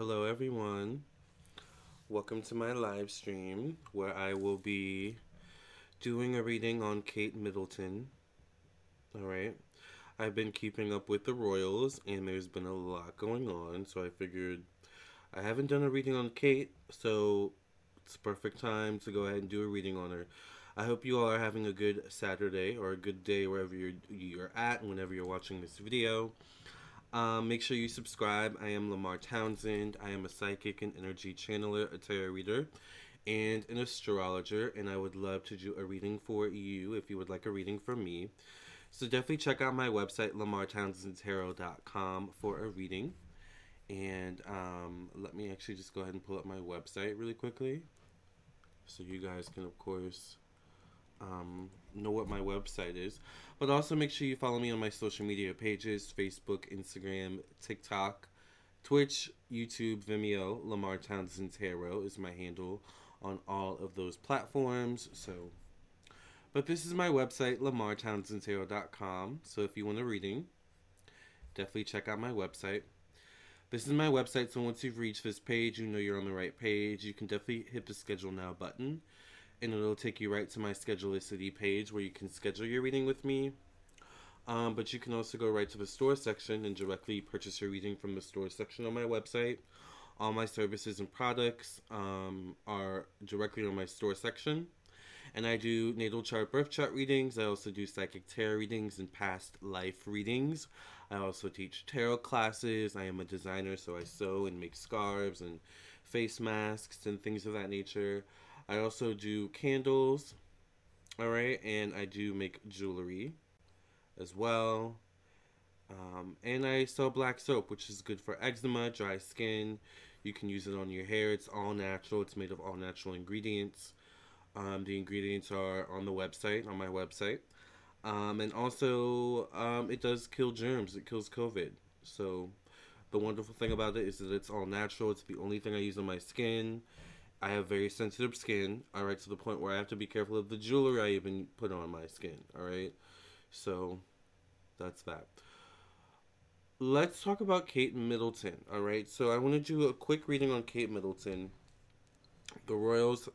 Hello, everyone. Welcome to my live stream where I will be doing a reading on Kate Middleton. All right. I've been keeping up with the Royals and there's been a lot going on, so I figured I haven't done a reading on Kate, so it's perfect time to go ahead and do a reading on her. I hope you all are having a good Saturday or a good day wherever you're you're at whenever you're watching this video. Um, make sure you subscribe. I am Lamar Townsend. I am a psychic and energy channeler, a tarot reader, and an astrologer. And I would love to do a reading for you if you would like a reading from me. So definitely check out my website, lamartownsendtarot.com, for a reading. And um, let me actually just go ahead and pull up my website really quickly. So you guys can, of course, um, know what my website is. But also make sure you follow me on my social media pages Facebook, Instagram, TikTok, Twitch, YouTube, Vimeo. Lamar Townsend Tarot is my handle on all of those platforms. So, but this is my website, lamartownsendtarot.com. So if you want a reading, definitely check out my website. This is my website, so once you've reached this page, you know you're on the right page. You can definitely hit the schedule now button and it'll take you right to my Schedulicity page where you can schedule your reading with me. Um, but you can also go right to the store section and directly purchase your reading from the store section on my website. All my services and products um, are directly on my store section. And I do natal chart, birth chart readings. I also do psychic tarot readings and past life readings. I also teach tarot classes. I am a designer, so I sew and make scarves and face masks and things of that nature. I also do candles, all right, and I do make jewelry as well. Um, and I sell black soap, which is good for eczema, dry skin. You can use it on your hair. It's all natural. It's made of all natural ingredients. Um, the ingredients are on the website, on my website. Um, and also, um, it does kill germs. It kills COVID. So, the wonderful thing about it is that it's all natural. It's the only thing I use on my skin. I have very sensitive skin, all right, to the point where I have to be careful of the jewelry I even put on my skin, all right? So that's that. Let's talk about Kate Middleton, all right? So I want to do a quick reading on Kate Middleton. The Royals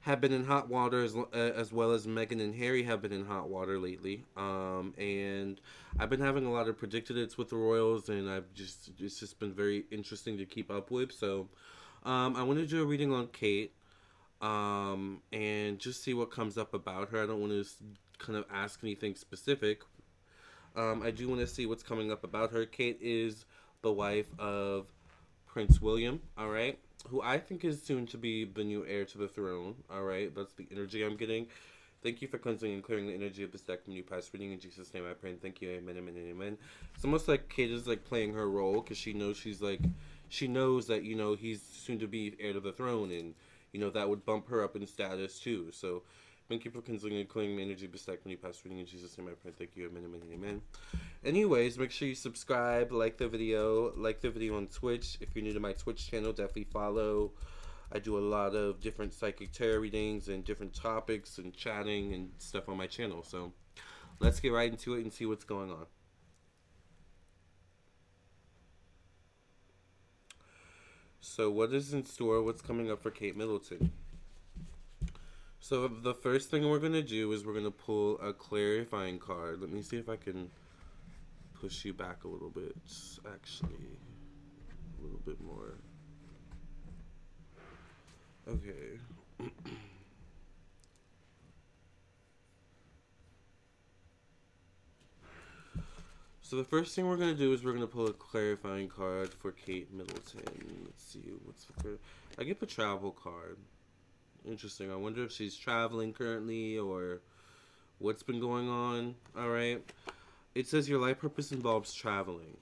have been in hot water as, uh, as well as Meghan and Harry have been in hot water lately. Um, and I've been having a lot of predicted hits with the Royals, and I've just it's just been very interesting to keep up with. So um, I want to do a reading on Kate um, and just see what comes up about her. I don't want to kind of ask anything specific. Um, I do want to see what's coming up about her. Kate is the wife of Prince William, all right, who I think is soon to be the new heir to the throne, all right. That's the energy I'm getting. Thank you for cleansing and clearing the energy of this deck from you past reading. In Jesus' name I pray and thank you. Amen, amen, amen. It's almost like Kate is like playing her role because she knows she's like she knows that you know he's soon to be heir to the throne, and you know that would bump her up in status too. So. Thank you for considering and clearing energy beside you pass reading in Jesus' name I pray. Thank you. Amen, amen, amen. Anyways, make sure you subscribe, like the video, like the video on Twitch. If you're new to my Twitch channel, definitely follow. I do a lot of different psychic tarot readings and different topics and chatting and stuff on my channel. So let's get right into it and see what's going on. So, what is in store? What's coming up for Kate Middleton? So, the first thing we're going to do is we're going to pull a clarifying card. Let me see if I can push you back a little bit. Actually, a little bit more. Okay. So the first thing we're gonna do is we're gonna pull a clarifying card for Kate Middleton. Let's see what's the I get the travel card. Interesting. I wonder if she's traveling currently or what's been going on. All right. It says your life purpose involves traveling.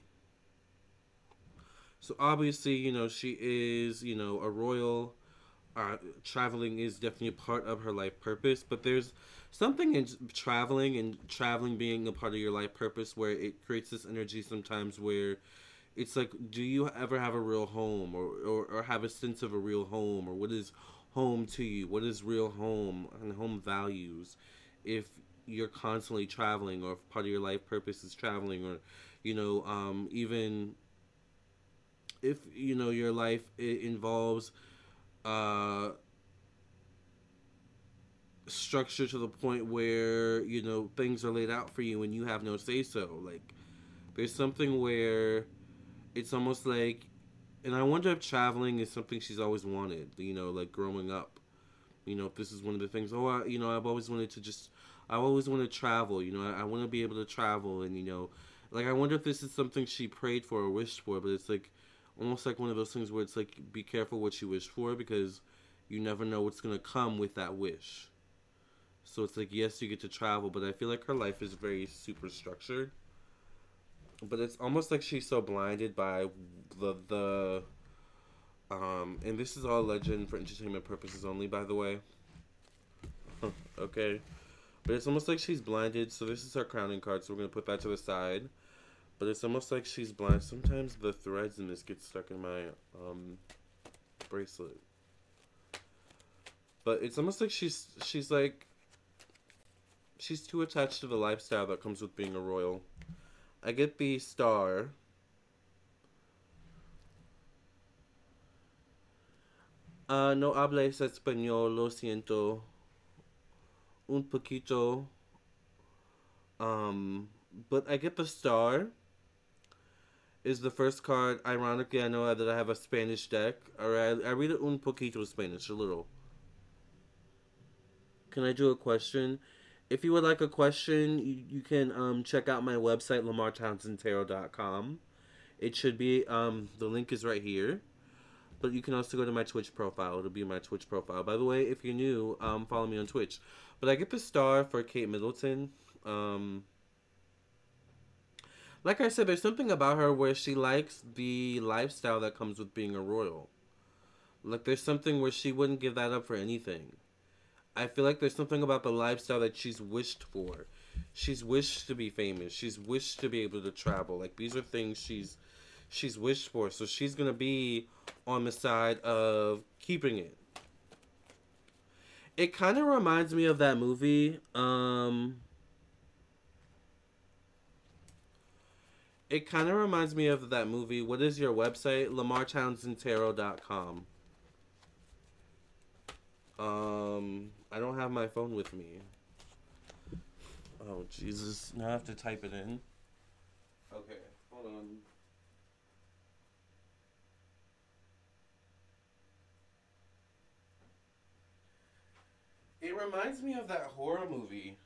So obviously, you know, she is, you know, a royal. Uh, traveling is definitely a part of her life purpose, but there's something in traveling and traveling being a part of your life purpose where it creates this energy sometimes where it's like do you ever have a real home or, or, or have a sense of a real home or what is home to you? What is real home and home values if you're constantly traveling or if part of your life purpose is traveling or you know um, even if you know your life it involves uh structure to the point where you know things are laid out for you and you have no say so like there's something where it's almost like and i wonder if traveling is something she's always wanted you know like growing up. You know if this is one of the things oh I, you know i've always wanted to just i always want to travel you know i, I want to be able to travel and you know like i wonder if this is something she prayed for or wished for but it's like almost like one of those things where it's like be careful what you wish for because you never know what's going to come with that wish so it's like yes, you get to travel, but I feel like her life is very super structured. But it's almost like she's so blinded by the the um and this is all legend for entertainment purposes only by the way. okay. But it's almost like she's blinded, so this is her crowning card, so we're gonna put that to the side. But it's almost like she's blind. Sometimes the threads in this get stuck in my um bracelet. But it's almost like she's she's like she's too attached to the lifestyle that comes with being a royal. I get the star. Uh, no hables español, lo siento. Un poquito. Um, but I get the star. Is the first card. Ironically, I know that I have a Spanish deck. Alright, I read it un poquito Spanish, a little. Can I do a question? If you would like a question, you, you can um, check out my website, lamartownsendtarot.com. It should be, um, the link is right here. But you can also go to my Twitch profile. It'll be my Twitch profile. By the way, if you're new, um, follow me on Twitch. But I get the star for Kate Middleton. Um, like I said, there's something about her where she likes the lifestyle that comes with being a royal. Like, there's something where she wouldn't give that up for anything. I feel like there's something about the lifestyle that she's wished for. She's wished to be famous. She's wished to be able to travel. Like these are things she's she's wished for. So she's gonna be on the side of keeping it. It kind of reminds me of that movie. Um, it kind of reminds me of that movie. What is your website? LamarTownsendTarot.com. Um, I don't have my phone with me. Oh, Jesus. Now I have to type it in. Okay, hold on. It reminds me of that horror movie.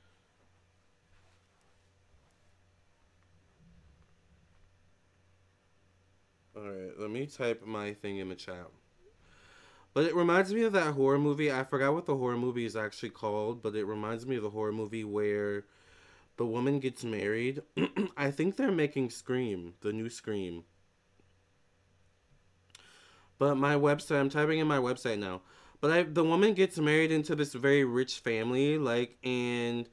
Alright, let me type my thing in the chat. But it reminds me of that horror movie. I forgot what the horror movie is actually called, but it reminds me of the horror movie where the woman gets married. I think they're making Scream, the new Scream. But my website, I'm typing in my website now. But I, the woman gets married into this very rich family, like, and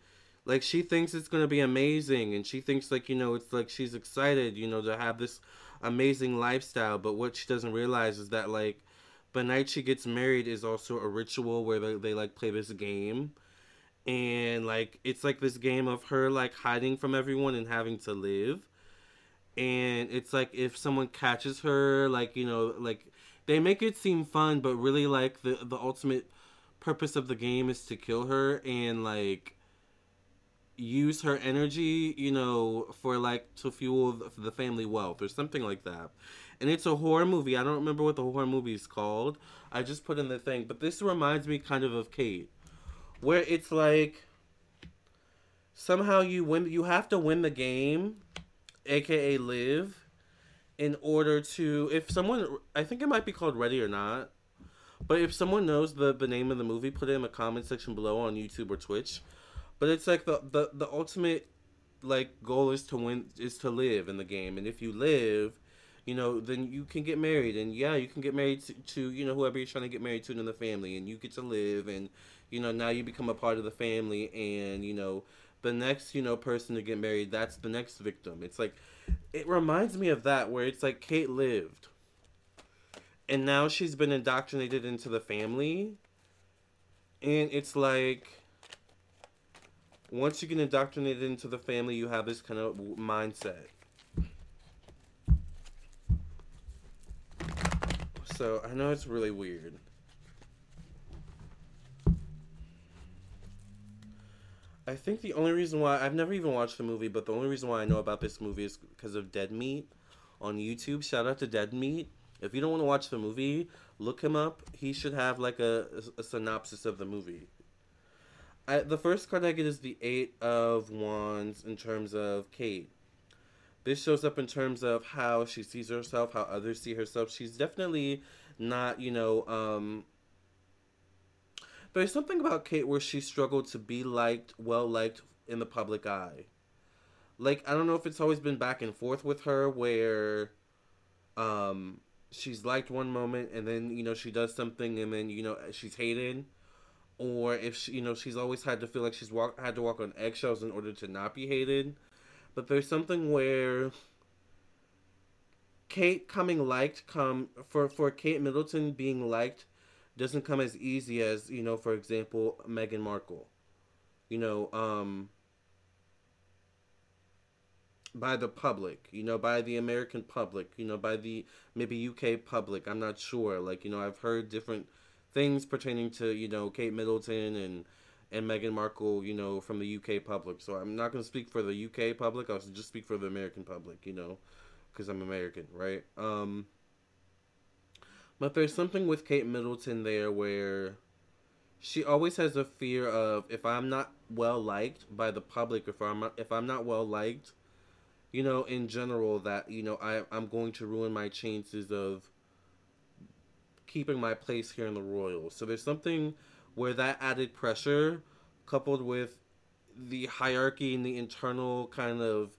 like she thinks it's gonna be amazing, and she thinks like you know it's like she's excited, you know, to have this amazing lifestyle. But what she doesn't realize is that like the night she gets married is also a ritual where they, they like play this game. And like it's like this game of her like hiding from everyone and having to live. And it's like if someone catches her like you know like they make it seem fun but really like the the ultimate purpose of the game is to kill her and like use her energy you know for like to fuel the family wealth or something like that and it's a horror movie. I don't remember what the horror movie is called. I just put in the thing, but this reminds me kind of of Kate, where it's like somehow you win. You have to win the game, aka live, in order to. If someone, I think it might be called Ready or Not. But if someone knows the, the name of the movie, put it in the comment section below on YouTube or Twitch. But it's like the, the, the ultimate like goal is to win is to live in the game. And if you live you know, then you can get married, and yeah, you can get married to, to, you know whoever you're trying to get married to in the family, and you get to live, and you know now you become a part of the family, and you know the next you know person to get married, that's the next victim. It's like it reminds me of that where it's like Kate lived, and now she's been indoctrinated into the family, and it's like once you get indoctrinated into the family, you have this kind of mindset So I know it's really weird. I think the only reason why I've never even watched the movie, but the only reason why I know about this movie is because of Dead Meat on YouTube. Shout out to Dead Meat. If you don't want to watch the movie, look him up. He should have like a, a, synopsis of the movie. I, the first card I get is the Eight of Wands in terms of Kate. This shows up in terms of how she sees herself, how others see herself. She's definitely not, you know, um, there's something about Kate where she struggled to be liked, well liked in the public eye. Like I don't know if it's always been back and forth with her where um she's liked one moment and then you know she does something and then you know she's hated or if she, you know she's always had to feel like she's walk had to walk on eggshells in order to not be hated but there's something where Kate coming liked come for for Kate Middleton being liked doesn't come as easy as you know for example Meghan Markle you know um by the public, you know, by the American public, you know, by the maybe UK public. I'm not sure. Like, you know, I've heard different things pertaining to, you know, Kate Middleton and and Meghan Markle, you know, from the UK public. So I'm not going to speak for the UK public. I'll just speak for the American public, you know, because I'm American, right? Um, but there's something with Kate Middleton there where she always has a fear of if I'm not well liked by the public, if I'm if I'm not well liked you know, in general, that, you know, I, I'm going to ruin my chances of keeping my place here in the Royals. So there's something where that added pressure, coupled with the hierarchy and the internal kind of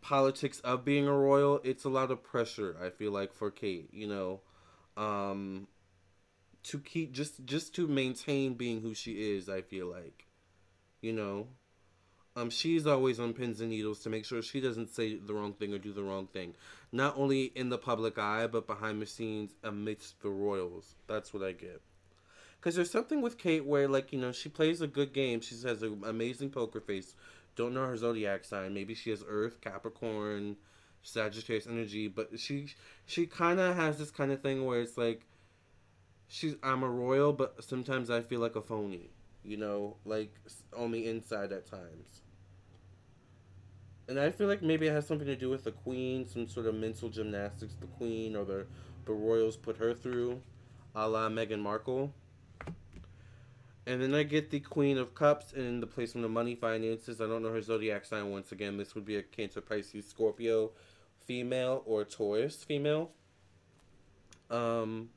politics of being a royal, it's a lot of pressure, I feel like, for Kate, you know. Um, to keep just just to maintain being who she is, I feel like. You know um, she's always on pins and needles to make sure she doesn't say the wrong thing or do the wrong thing. Not only in the public eye, but behind the scenes amidst the royals. That's what I get. Because there's something with Kate where, like, you know, she plays a good game. She has an amazing poker face. Don't know her zodiac sign. Maybe she has Earth, Capricorn, Sagittarius energy. But she she kind of has this kind of thing where it's like, she's I'm a royal, but sometimes I feel like a phony. You know, like on the inside at times and I feel like maybe it has something to do with the queen, some sort of mental gymnastics the queen or the the royals put her through, a la Meghan Markle. And then I get the Queen of Cups in the placement of money finances. I don't know her zodiac sign once again. This would be a Cancer, Pisces, Scorpio female or Taurus female. Um,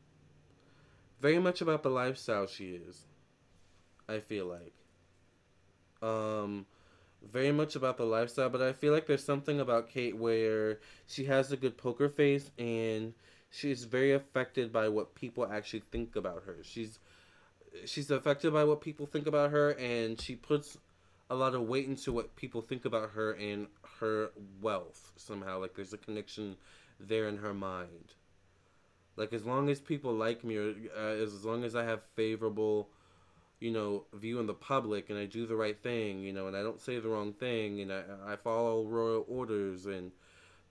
very much about the lifestyle she is. I feel like. Um, very much about the lifestyle, but I feel like there's something about Kate where she has a good poker face and she's very affected by what people actually think about her. She's she's affected by what people think about her and she puts a lot of weight into what people think about her and her wealth somehow like there's a connection there in her mind like as long as people like me or uh, as long as i have favorable you know, view in the public and I do the right thing, you know, and I don't say the wrong thing and I, I follow royal orders and,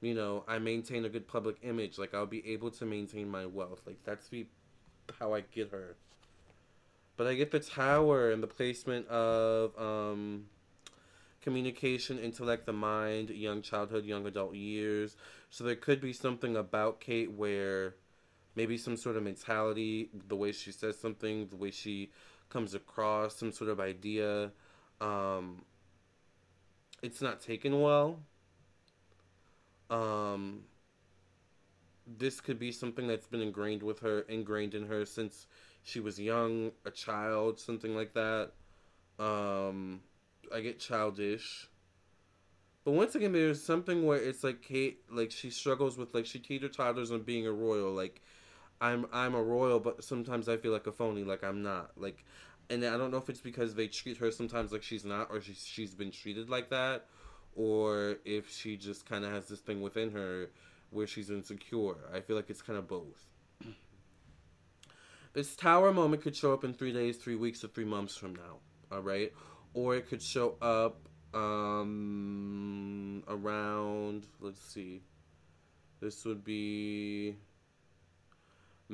you know, I maintain a good public image, like I'll be able to maintain my wealth. Like that's be how I get her. But I get the tower and the placement of um, communication, intellect, the mind, young childhood, young adult years. So there could be something about Kate where maybe some sort of mentality, the way she says something, the way she comes across, some sort of idea, um, it's not taken well. Um, this could be something that's been ingrained with her, ingrained in her since she was young, a child, something like that. Um, I get childish. But once again, there's something where it's like Kate, like she struggles with, like she teeter totters on being a royal. Like I'm I'm a royal, but sometimes I feel like a phony, like I'm not. Like, and I don't know if it's because they treat her sometimes like she's not, or she's she's been treated like that, or if she just kind of has this thing within her where she's insecure. I feel like it's kind of both. This tower moment could show up in three days, three weeks, or three months from now. All right, or it could show up um around. Let's see. This would be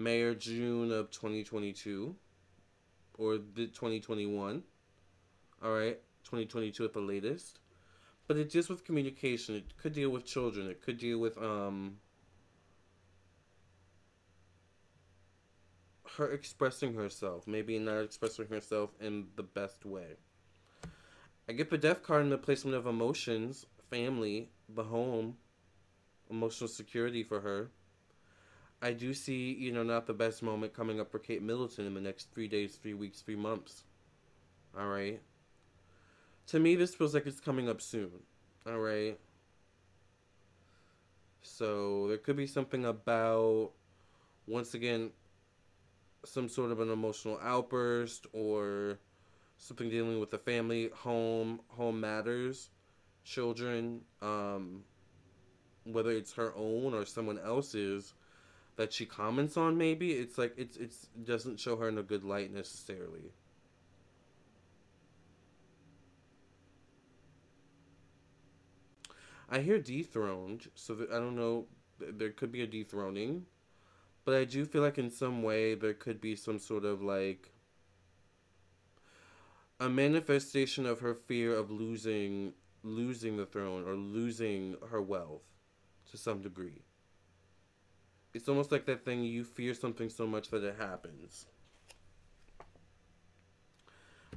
May or June of 2022 or the 2021. All right, 2022 at the latest. But it deals with communication. It could deal with children. It could deal with um her expressing herself, maybe not expressing herself in the best way. I get the death card in the placement of emotions, family, the home, emotional security for her. I do see, you know, not the best moment coming up for Kate Middleton in the next three days, three weeks, three months. All right. To me, this feels like it's coming up soon. All right. So there could be something about, once again, some sort of an emotional outburst or something dealing with the family, home, home matters, children, um, whether it's her own or someone else's that she comments on maybe it's like it's it's doesn't show her in a good light necessarily i hear dethroned so that i don't know there could be a dethroning but I do feel like in some way there could be some sort of like a manifestation of her fear of losing losing the throne or losing her wealth to some degree. It's almost like that thing you fear something so much that it happens.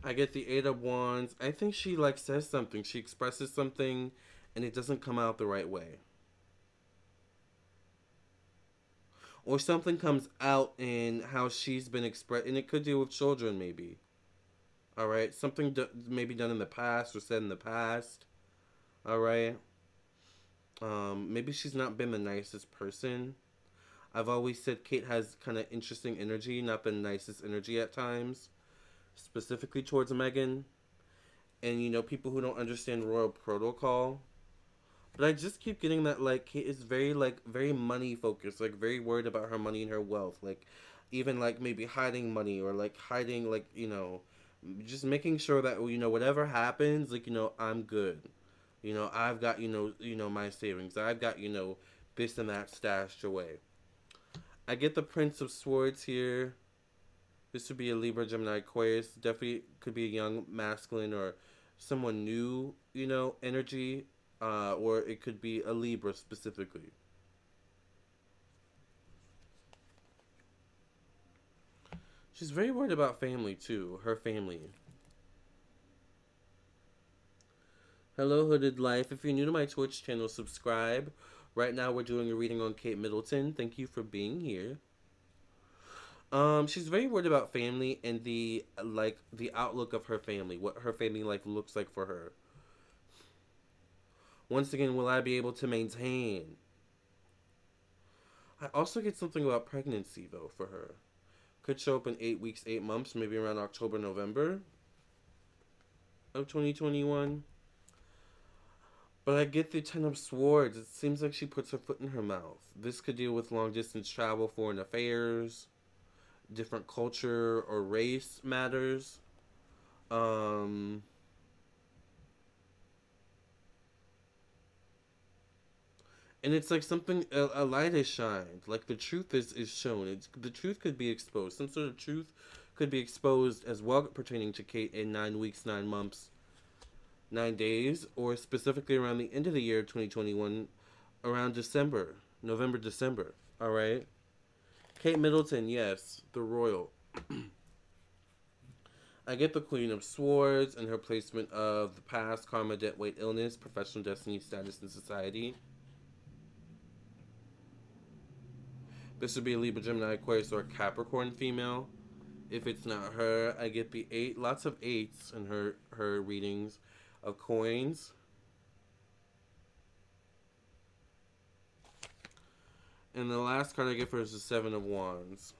I get the eight of wands. I think she like says something. She expresses something and it doesn't come out the right way. or something comes out in how she's been expressed, and it could deal with children, maybe. All right, something do- maybe done in the past or said in the past. All right. Um, maybe she's not been the nicest person. I've always said Kate has kind of interesting energy, not the nicest energy at times, specifically towards Meghan. And you know, people who don't understand royal protocol but I just keep getting that like Kate is very like very money focused, like very worried about her money and her wealth, like even like maybe hiding money or like hiding like you know, just making sure that you know whatever happens, like you know I'm good, you know I've got you know you know my savings, I've got you know this and that stashed away. I get the Prince of Swords here. This would be a Libra, Gemini, Aquarius. Definitely could be a young masculine or someone new, you know, energy uh, or it could be a Libra specifically. She's very worried about family too, her family. Hello, Hooded Life. If you're new to my Twitch channel, subscribe. Right now, we're doing a reading on Kate Middleton. Thank you for being here. Um, she's very worried about family and the like the outlook of her family, what her family life looks like for her. Once again, will I be able to maintain? I also get something about pregnancy, though, for her. Could show up in eight weeks, eight months, maybe around October, November of 2021. But I get the Ten of Swords. It seems like she puts her foot in her mouth. This could deal with long distance travel, foreign affairs, different culture or race matters. Um, and it's like something a, a, light is shined like the truth is is shown it's the truth could be exposed some sort of truth could be exposed as well pertaining to kate in nine weeks nine months nine days or specifically around the end of the year 2021 around december november december all right kate middleton yes the royal I get the Queen of Swords and her placement of the past, karma, debt, weight, illness, professional destiny, status, and society. This would be a Libra, Gemini, Aquarius, or Capricorn female. If it's not her, I get the eight, lots of eights in her her readings of coins. And the last card I get for is the Seven of Wands.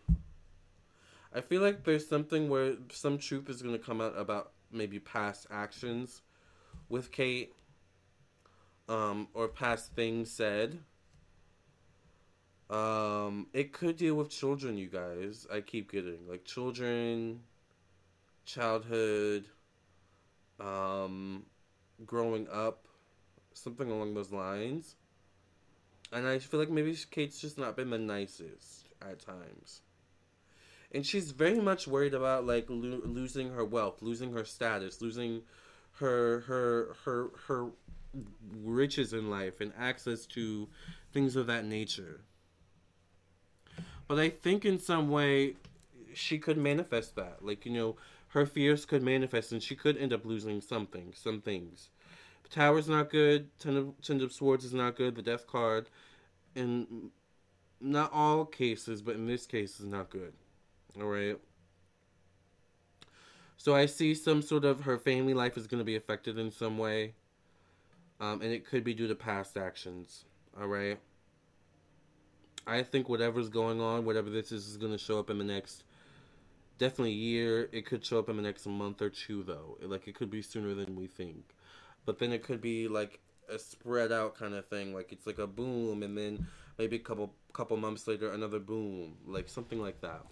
I feel like there's something where some truth is going to come out about maybe past actions with Kate, um, or past things said. Um, it could deal with children, you guys. I keep getting like children, childhood, um, growing up, something along those lines. And I feel like maybe Kate's just not been the nicest at times. and she's very much worried about like lo- losing her wealth, losing her status, losing her her her her riches in life and access to things of that nature. But I think in some way she could manifest that. Like, you know, her fears could manifest and she could end up losing something, some things. Tower's not good, Ten of, Ten of Swords is not good, the Death card, in not all cases, but in this case is not good. Alright? So I see some sort of her family life is going to be affected in some way. Um, and it could be due to past actions. Alright? I think whatever's going on, whatever this is, is going to show up in the next definitely year. It could show up in the next month or two, though. Like it could be sooner than we think, but then it could be like a spread out kind of thing. Like it's like a boom, and then maybe a couple couple months later another boom, like something like that.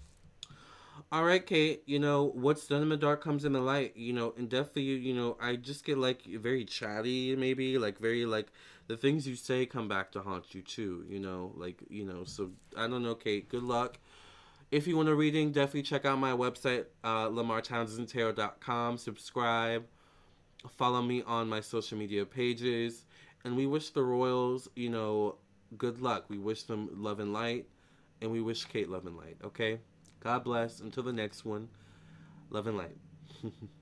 All right, Kate. You know what's done in the dark comes in the light. You know, and definitely, you know, I just get like very chatty, maybe like very like the things you say come back to haunt you too. You know, like you know. So I don't know, Kate. Good luck. If you want a reading, definitely check out my website, uh, LamarTownsendTarot.com. Subscribe. Follow me on my social media pages. And we wish the Royals, you know, good luck. We wish them love and light. And we wish Kate love and light, okay? God bless. Until the next one, love and light.